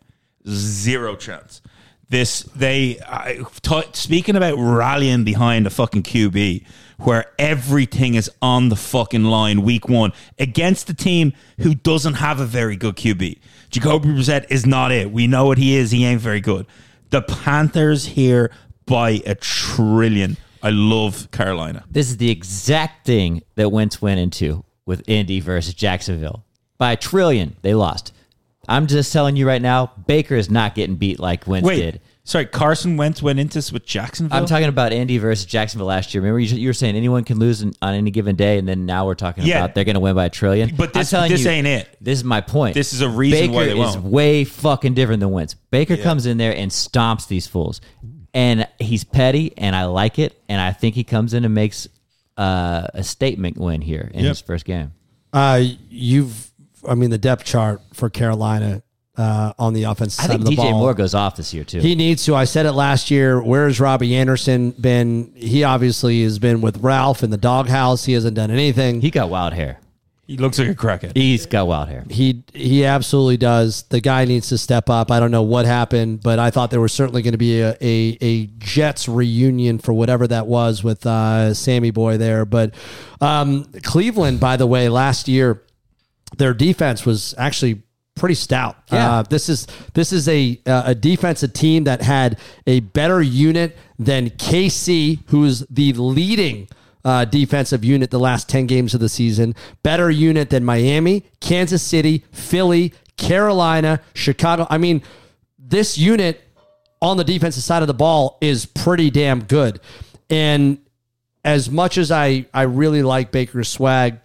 Zero chance. This they I, t- speaking about rallying behind a fucking QB where everything is on the fucking line week one against a team who doesn't have a very good QB. Jacoby Brissett is not it. We know what he is. He ain't very good. The Panthers here by a trillion. I love Carolina. This is the exact thing that Wentz went into with Indy versus Jacksonville. By a trillion, they lost. I'm just telling you right now, Baker is not getting beat like Wentz Wait, did. sorry, Carson Wentz went into this with Jacksonville. I'm talking about Indy versus Jacksonville last year. Remember, you, you were saying anyone can lose in, on any given day, and then now we're talking Yeah. about they're going to win by a trillion. But this- telling this you, ain't it. This is my point. This is a reason Baker why they is won't. way fucking different than Wentz. Baker comes in there and stomps these fools, and he's petty, and I like it, and I think he comes in and makes uh, a statement win here in Yep. his first game. Uh, you've, I mean, the depth chart for Carolina uh, on the offense. I think of the DJ ball. Moore goes off this year too. He needs to. I said it last year. Where's Robbie Anderson been? He obviously has been with Ralph in the doghouse. He hasn't done anything. he got wild hair. He looks like a crackhead. He's got wild hair. He he absolutely does. The guy needs to step up. I don't know what happened, but I thought there was certainly going to be a, a, a Jets reunion for whatever that was with uh, Sammy Boy there. But um, Cleveland, by the way, last year their defense was actually pretty stout. Yeah. Uh, this is this is a uh, a defensive team that had a better unit than KC, who's the leading uh, defensive unit the last 10 games of the season. Better unit than Miami, Kansas City, Philly, Carolina, Chicago. I mean, this unit on the defensive side of the ball is pretty damn good. And as much as I, I really like Baker's swag,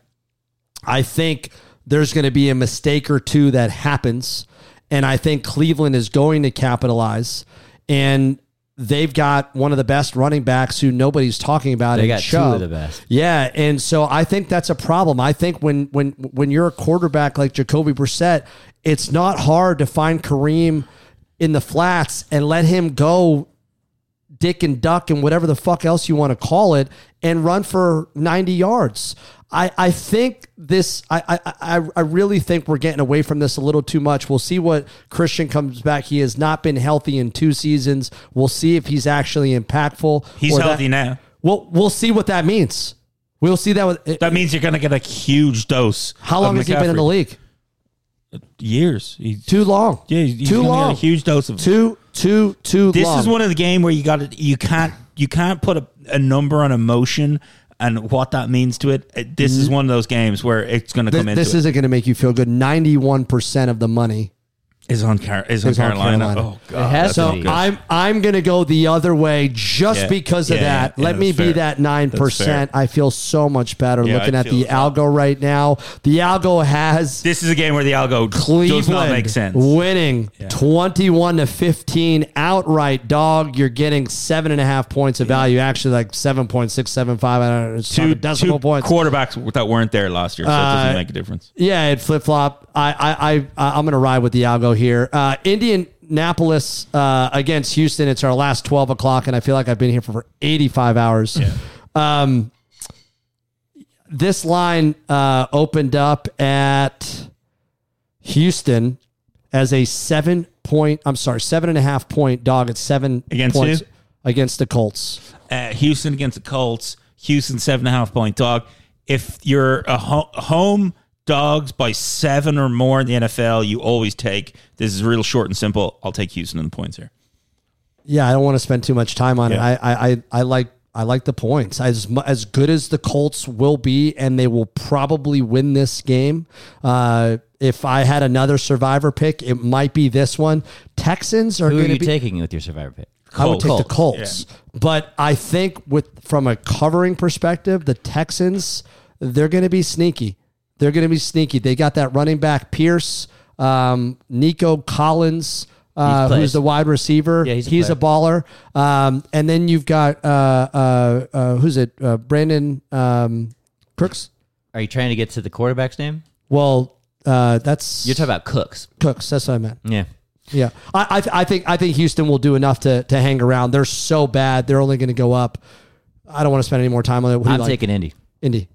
I think there's going to be a mistake or two that happens. And I think Cleveland is going to capitalize. And they've got one of the best running backs who nobody's talking about. They got two of the best. Yeah, and so I think that's a problem. I think when when when you're a quarterback like Jacoby Brissett, it's not hard to find Kareem in the flats and let him go dick and duck and whatever the fuck else you want to call it and run for 90 yards. I, I think this I, I I really think we're getting away from this a little too much. We'll see what Christian comes back. He has not been healthy in two seasons. We'll see if he's actually impactful. He's or that- healthy now. Well, we'll see what that means. We'll see that. With, That means you're going to get a huge dose. how long of has he been in the league? Years. He's, Too long. yeah, he's too long. a huge dose of. Too too too this long. is one of the game where you got to you can't you can't put a, a number on emotion and what that means to it. This is mm-hmm. one of those games where it's going to come into this isn't going to make you feel good. Ninety-one percent of the money is on Car- is on is on Carolina. Carolina. Oh god, It has So I'm I'm gonna go the other way just Yeah. because of Yeah, that. yeah, Let yeah, me that's be fair. that nine percent. I feel so much better Yeah, looking I at the the algo right now. The algo has this is a game where the algo Cleveland does not make sense. winning twenty one to fifteen outright. Dog, you're getting seven and a half points of value. Actually, like seven point six seven five. I don't know. Two, decimal two points. quarterbacks that weren't there last year, so it doesn't Uh, make a difference. Yeah, it flip flop. I I I I'm gonna ride with the algo here. Uh, Indianapolis uh, against Houston. It's our last twelve o'clock, and I feel like I've been here for, for 85 hours. Um, this line uh, opened up at Houston as a seven point. I'm sorry, seven and a half point dog. It's seven Against points who? against the Colts. Uh, Houston against the Colts. Houston seven and a half point dog. If you're a ho- home dogs by seven or more in the NFL, you always take. This is real short and simple. I'll take Houston in the points here. Yeah, I don't want to spend too much time on Yeah. it. I, I, I, I like I like the points as as good as the Colts will be, and they will probably win this game. Uh, if I had another survivor pick, it might be this one. Texans are Who are going you to be. taking with your survivor pick? I would take the Colts. Colts, but I think with from a covering perspective, the Texans they're going to be sneaky. They're going to be sneaky. They got that running back Pierce, um, Nico Collins, uh, who's the wide receiver. Yeah, he's a he's a baller. Um, and then you've got uh, uh, uh, who's it? Uh, Brandin um, Crooks. Are you trying to get to the quarterback's name? Well, uh, that's You're talking about Cooks. Cooks. That's what I meant. Yeah. Yeah, I I, th- I think I think Houston will do enough to to hang around. They're so bad; they're only going to go up. I don't want to spend any more time on it. What I'm like? taking Indy. Indy.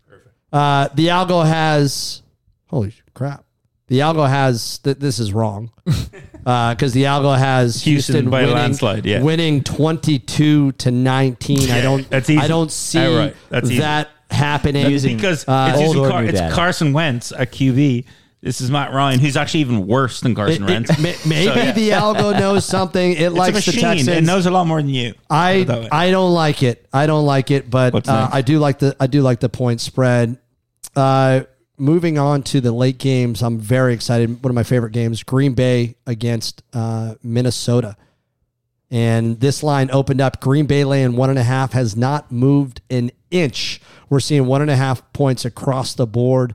Uh, the algo has holy crap. The algo has th- this is wrong because the algo has Houston Houston, by winning, landslide, yeah. winning twenty two to nineteen. I don't. that's easy. I don't see Outright. That's easy. that happening. Using- because Uh, it's, old usually Car- it's. Carson Wentz at QB. This is Matt Ryan, who's actually even worse than Carson it- Wentz. ma- maybe So, yeah. the algo knows something. It It's likes a the. Texans. It knows a lot more than you. I Put it that way. I don't like it. I don't like it, but uh. I do like the I do like the point spread. Uh, moving on to the late games, I'm very excited. One of my favorite games: Green Bay against uh, Minnesota. And this line opened up. Green Bay laying one and a half has not moved an inch. We're seeing one and a half points across the board.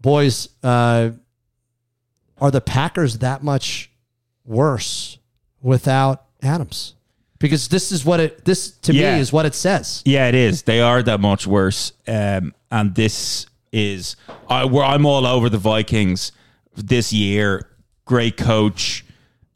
Boys, uh, are the Packers that much worse without Adams? Because this is what it this to Yeah. me is what it says. Yeah, it is. They are that much worse. Um, and this is, I, where I'm all over the Vikings this year. Great coach,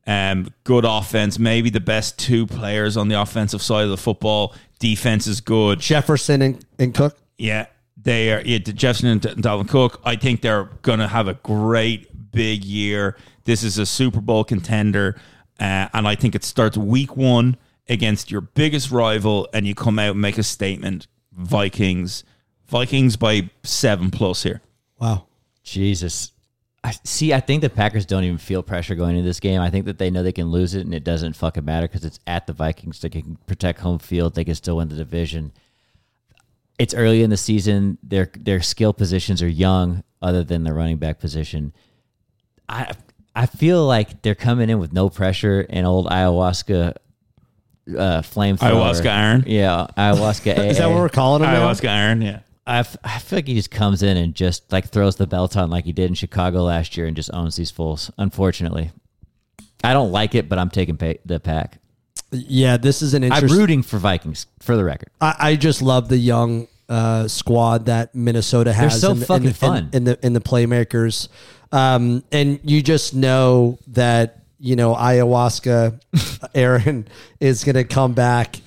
um, good offense. Maybe the best two players on the offensive side of the football. Defense is good. Jefferson and, and Cook. Yeah, they are. Yeah, Jefferson and Dalvin Cook. I think they're going to have a great big year. This is a Super Bowl contender, uh, and I think it starts week one against your biggest rival, and you come out and make a statement. Vikings, Vikings by seven plus here. Wow. Jesus. I see. I think the Packers don't even feel pressure going into this game. I think that they know they can lose it, and it doesn't fucking matter because it's at the Vikings. They can protect home field. They can still win the division. It's early in the season. Their their skill positions are young, other than the running back position. I I feel like they're coming in with no pressure, and old ayahuasca uh, flamethrower. Ayahuasca Aaron? Yeah, ayahuasca. Is that what we're calling him now? iron. Yeah. I, f- I feel like he just comes in and just like throws the belt on like he did in Chicago last year and just owns these fools. Unfortunately, I don't like it, but I'm taking pay- the pack. Yeah, this is an I'm rooting for Vikings for the record. I, I just love the young uh, squad that Minnesota has. so in, the- fucking in, the- fun. in, the in the playmakers, um, and you just know that you know ayahuasca, Aaron is going to come back.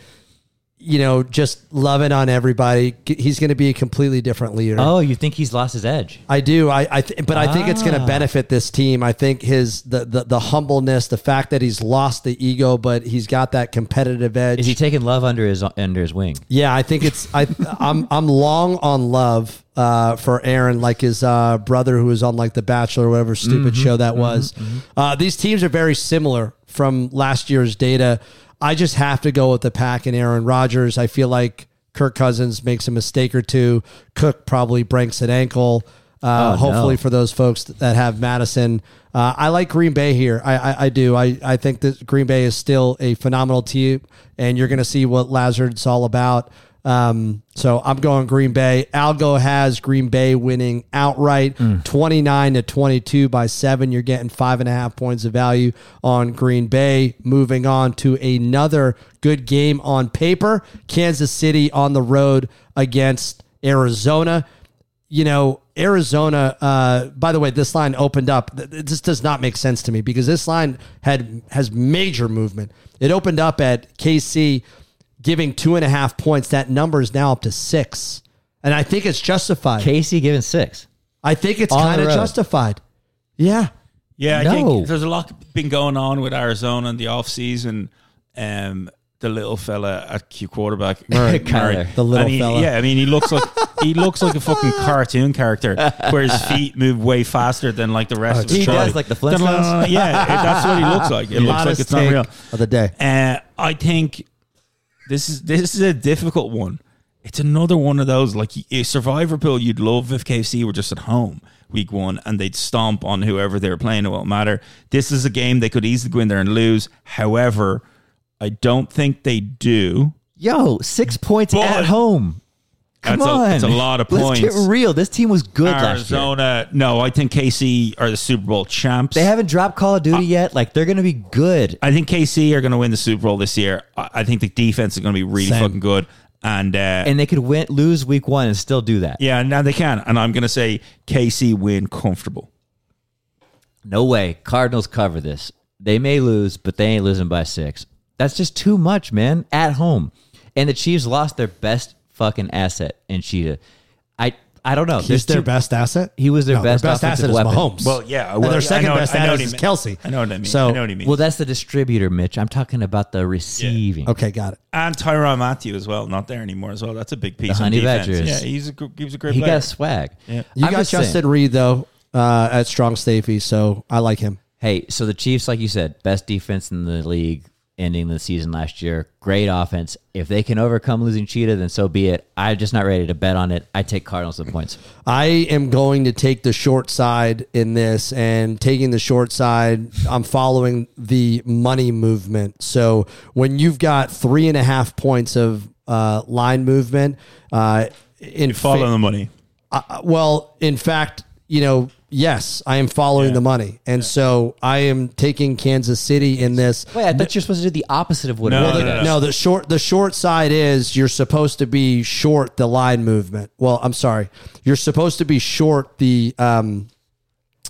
You know, just loving on everybody. He's going to be a completely different leader. Oh, you think he's lost his edge? I do. I, I th- but I think it's going to Ah. benefit this team. I think his the, the the humbleness, the fact that he's lost the ego, but he's got that competitive edge. Is he taking love under his under his wing? Yeah, I think it's I I'm I'm long on love uh, for Aaron, like his uh, brother who was on like The Bachelor or whatever stupid show that was. Uh, these teams are very similar from last year's data. I just have to go with the pack and Aaron Rodgers. I feel like Kirk Cousins makes a mistake or two. Cook probably breaks an ankle. Uh, Oh, hopefully no. for those folks that have Madison. Uh, I like Green Bay here. I, I, I do. I, I think that Green Bay is still a phenomenal team, and you're going to see what Lazard's all about. Um, so I'm going Green Bay. Algo has Green Bay winning outright, 29 to 22 by seven. You're getting five and a half points of value on Green Bay. Moving on to another good game on paper. Kansas City on the road against Arizona you know, Arizona, uh, by the way, this line opened up. This does not make sense to me because this line had has major movement. It opened up at KC giving two and a half points. That number is now up to six. And I think it's justified. Casey giving six. I think it's On the kind of road. justified. Yeah. Yeah, I No. think there's a lot been going on with Arizona in the offseason. Um, the little fella at Q quarterback, Murray. Kyler. The little I mean, fella. Yeah, I mean, he looks like he looks like a fucking cartoon character, where his feet move way faster than like the rest of his He body. does, like the Flintstones. Yeah, it- that's what he looks like. It looks like Hottest it's not take real. of the day. Uh, I think this is this is a difficult one. It's another one of those like a survivor pool. You'd love if KFC were just at home week one and they'd stomp on whoever they were playing. It won't matter. This is a game they could easily go in there and lose. However, I don't think they do. Yo, six points But- at home. Come That's a- on, it's a lot of points. Let's get real. This team was good last year. Arizona, no, I think KC are the Super Bowl champs. They haven't dropped Call of Duty yet. Like they're going to be good. I think KC are going to win the Super Bowl this year. I I think the defense is going to be really Same. fucking good. And, uh, and they could win, lose week one and still do that. yeah, now they can. And I'm going to say KC win comfortable. No way. Cardinals cover this. They may lose, but they ain't losing by six. That's just too much, man. At home, and the Chiefs lost their best fucking asset in Cheetah. I I don't know. He's There's their too- best asset. He was their No, best asset offensive is weapon. Mahomes. Well, yeah. and well, their second know- best I know asset what is he mean. Kelce. I know what I mean. So- I know what he means. Well, that's the distributor, Mitch. I'm talking about the receiving. Okay, got it. and Tyrann Mathieu as well, not there anymore as well. That's a big piece. The on Honey defense. Badgers. Yeah, he's a gr- he was a great He player. got swag. Yeah. You I'm got just saying. Justin Reid though uh, at strong safety, so I like him. Hey, so the Chiefs, like you said, best defense in the league, ending the season last year. Great offense. If they can overcome losing Cheetah, then so be it. I'm just not ready to bet on it. I take Cardinals with points. I am going to take the short side in this, and taking the short side, I'm following the money movement. So when you've got three and a half points of uh, line movement, uh, in Follow fa- the money. uh, well, in fact, you know, yes, I am following the money, and so I am taking Kansas City in this. Wait, I thought you're supposed to do the opposite of what No, it no, really no. No, the short the short side is you're supposed to be short the line movement. Well, I'm sorry, you're supposed to be short the um,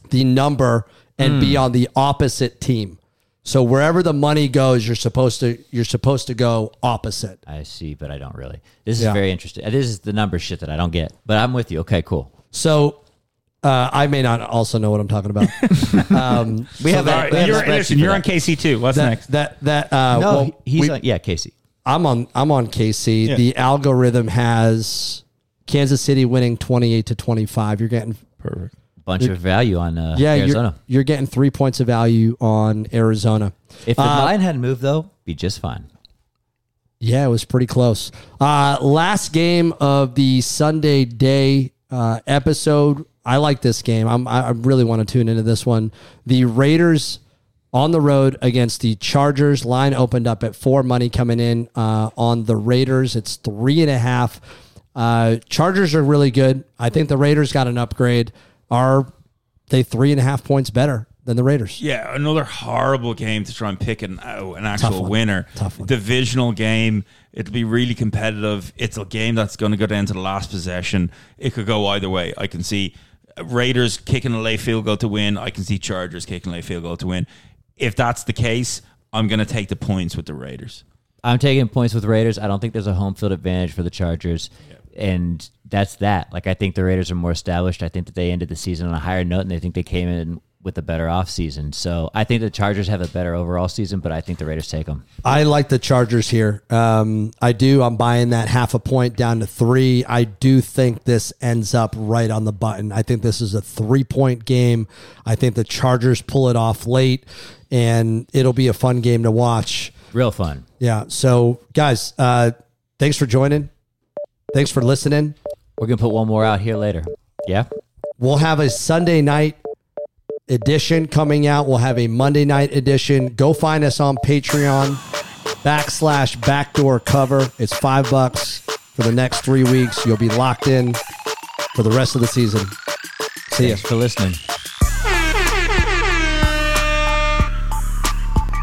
the number and be on the opposite team. So wherever the money goes, you're supposed to you're supposed to go opposite. I see, but I don't really. This is Yeah. very interesting. This is the number shit that I don't get, but I'm with you. Okay, cool. So uh, I may not also know what I'm talking about. um, We have All a, right, we have you're, spreadsheet for you're that. on KC too. What's that next? that that uh, No, well, he's we- on. Yeah, Casey. I'm on I'm on KC. Yeah. The algorithm has Kansas City winning 28 to 25. You're getting Perfect. Bunch of value on uh, yeah, Arizona. you're you're getting 3 points of value on Arizona. If the Uh, line hadn't moved, though, be just fine. Yeah, it was pretty close. Uh, last game of the Sunday day uh, episode. I like this game. I'm, I really want to tune into this one. The Raiders on the road against the Chargers. Line opened up at four money coming in uh, on the Raiders. It's three and a half. Uh, Chargers are really good. I think the Raiders got an upgrade. Are they three and a half points better than the Raiders? Yeah, another horrible game to try and pick an uh, an actual one. winner. Tough one. Divisional game. It'll be really competitive. It's a game that's going to go down to the last possession. It could go either way. I can see Raiders kicking a late field goal to win. I can see Chargers kicking a late field goal to win. If that's the case, I'm going to take the points with the Raiders. I'm taking points with Raiders. I don't think there's a home field advantage for the Chargers. And that's that. Like I think the Raiders are more established. I think that they ended the season on a higher note and they think they came in with a better offseason. So I think the Chargers have a better overall season, but I think the Raiders take them. I like the Chargers here. Um, I do. I'm buying that half a point down to three. I do think this ends up right on the button. I think this is a three point game. I think the Chargers pull it off late, and it'll be a fun game to watch. Real fun. Yeah. So, guys, uh, thanks for joining. Thanks for listening. We're gonna put one more out here later. Yeah. We'll have a Sunday night edition coming out. We'll have a Monday night edition. Go find us on Patreon backslash backdoor cover. It's five bucks for the next three weeks. You'll be locked in for the rest of the season. See ya. For listening.